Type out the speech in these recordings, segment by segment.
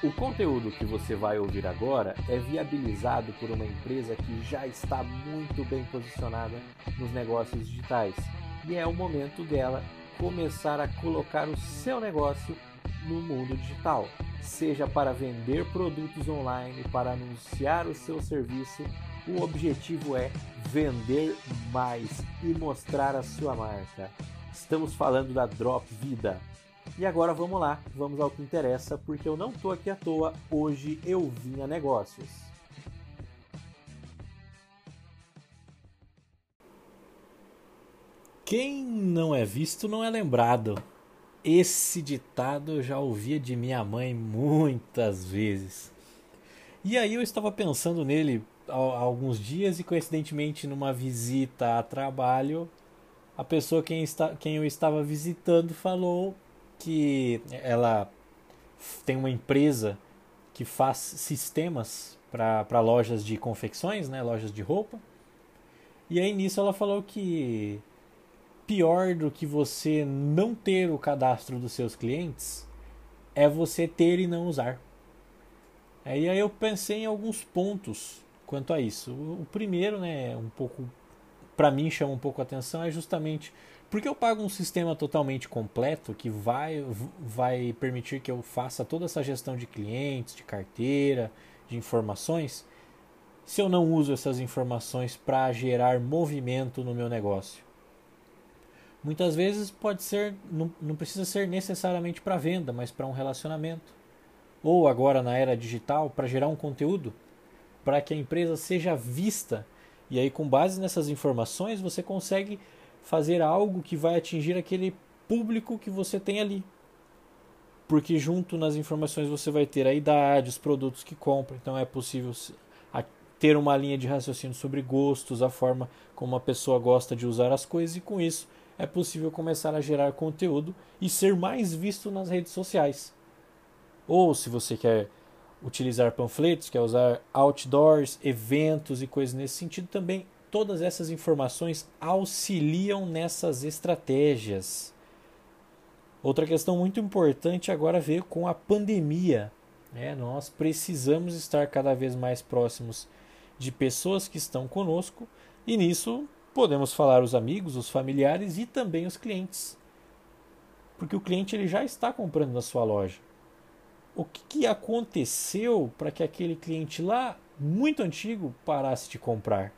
O conteúdo que você vai ouvir agora é viabilizado por uma empresa que já está muito bem posicionada nos negócios digitais e é o momento dela começar a colocar o seu negócio no mundo digital, seja para vender produtos online, para anunciar o seu serviço. O objetivo é vender mais e mostrar a sua marca. Estamos falando da Drop Vida e agora vamos lá, vamos ao que interessa, porque eu não tô aqui à toa, hoje eu vim a negócios. Quem não é visto não é lembrado. Esse ditado eu já ouvia de minha mãe muitas vezes. E aí eu estava pensando nele há alguns dias e coincidentemente numa visita a trabalho, a pessoa quem, está, quem eu estava visitando falou que ela tem uma empresa que faz sistemas para lojas de confecções, né, lojas de roupa. E aí nisso ela falou que pior do que você não ter o cadastro dos seus clientes é você ter e não usar. Aí eu pensei em alguns pontos quanto a isso. O primeiro, né, um pouco para mim chama um pouco a atenção é justamente porque eu pago um sistema totalmente completo que vai, vai permitir que eu faça toda essa gestão de clientes, de carteira, de informações, se eu não uso essas informações para gerar movimento no meu negócio? Muitas vezes pode ser, não, não precisa ser necessariamente para venda, mas para um relacionamento. Ou agora na era digital, para gerar um conteúdo, para que a empresa seja vista. E aí, com base nessas informações, você consegue fazer algo que vai atingir aquele público que você tem ali. Porque junto nas informações você vai ter a idade, os produtos que compra, então é possível ter uma linha de raciocínio sobre gostos, a forma como a pessoa gosta de usar as coisas e com isso é possível começar a gerar conteúdo e ser mais visto nas redes sociais. Ou se você quer utilizar panfletos, quer usar outdoors, eventos e coisas nesse sentido, também todas essas informações auxiliam nessas estratégias. Outra questão muito importante agora veio com a pandemia. É, nós precisamos estar cada vez mais próximos de pessoas que estão conosco e nisso podemos falar os amigos, os familiares e também os clientes. Porque o cliente ele já está comprando na sua loja. O que, que aconteceu para que aquele cliente lá, muito antigo, parasse de comprar?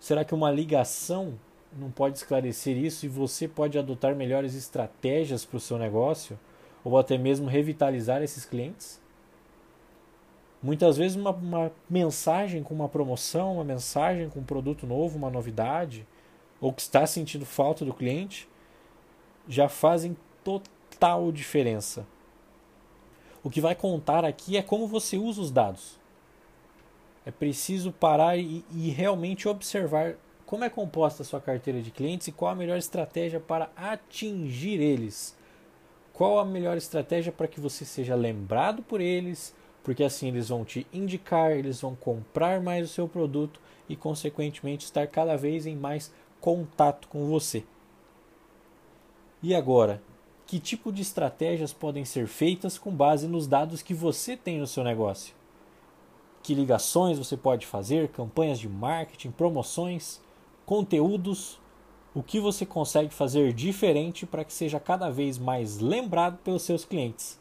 Será que uma ligação não pode esclarecer isso e você pode adotar melhores estratégias para o seu negócio ou até mesmo revitalizar esses clientes? Muitas vezes uma, uma, mensagem com uma promoção, uma mensagem com um produto novo, uma novidade, ou que está sentindo falta do cliente, já fazem total diferença. O que vai contar aqui é como você usa os dados. É preciso parar e, e realmente observar como é composta a sua carteira de clientes e qual a melhor estratégia para atingir eles. Qual a melhor estratégia para que você seja lembrado por eles, porque assim eles vão te indicar, eles vão comprar mais o seu produto e, consequentemente, estar cada vez em mais contato com você. E agora, que tipo de estratégias podem ser feitas com base nos dados que você tem no seu negócio? que ligações você pode fazer, campanhas de marketing, promoções, conteúdos, o que você consegue fazer diferente para que seja cada vez mais lembrado pelos seus clientes.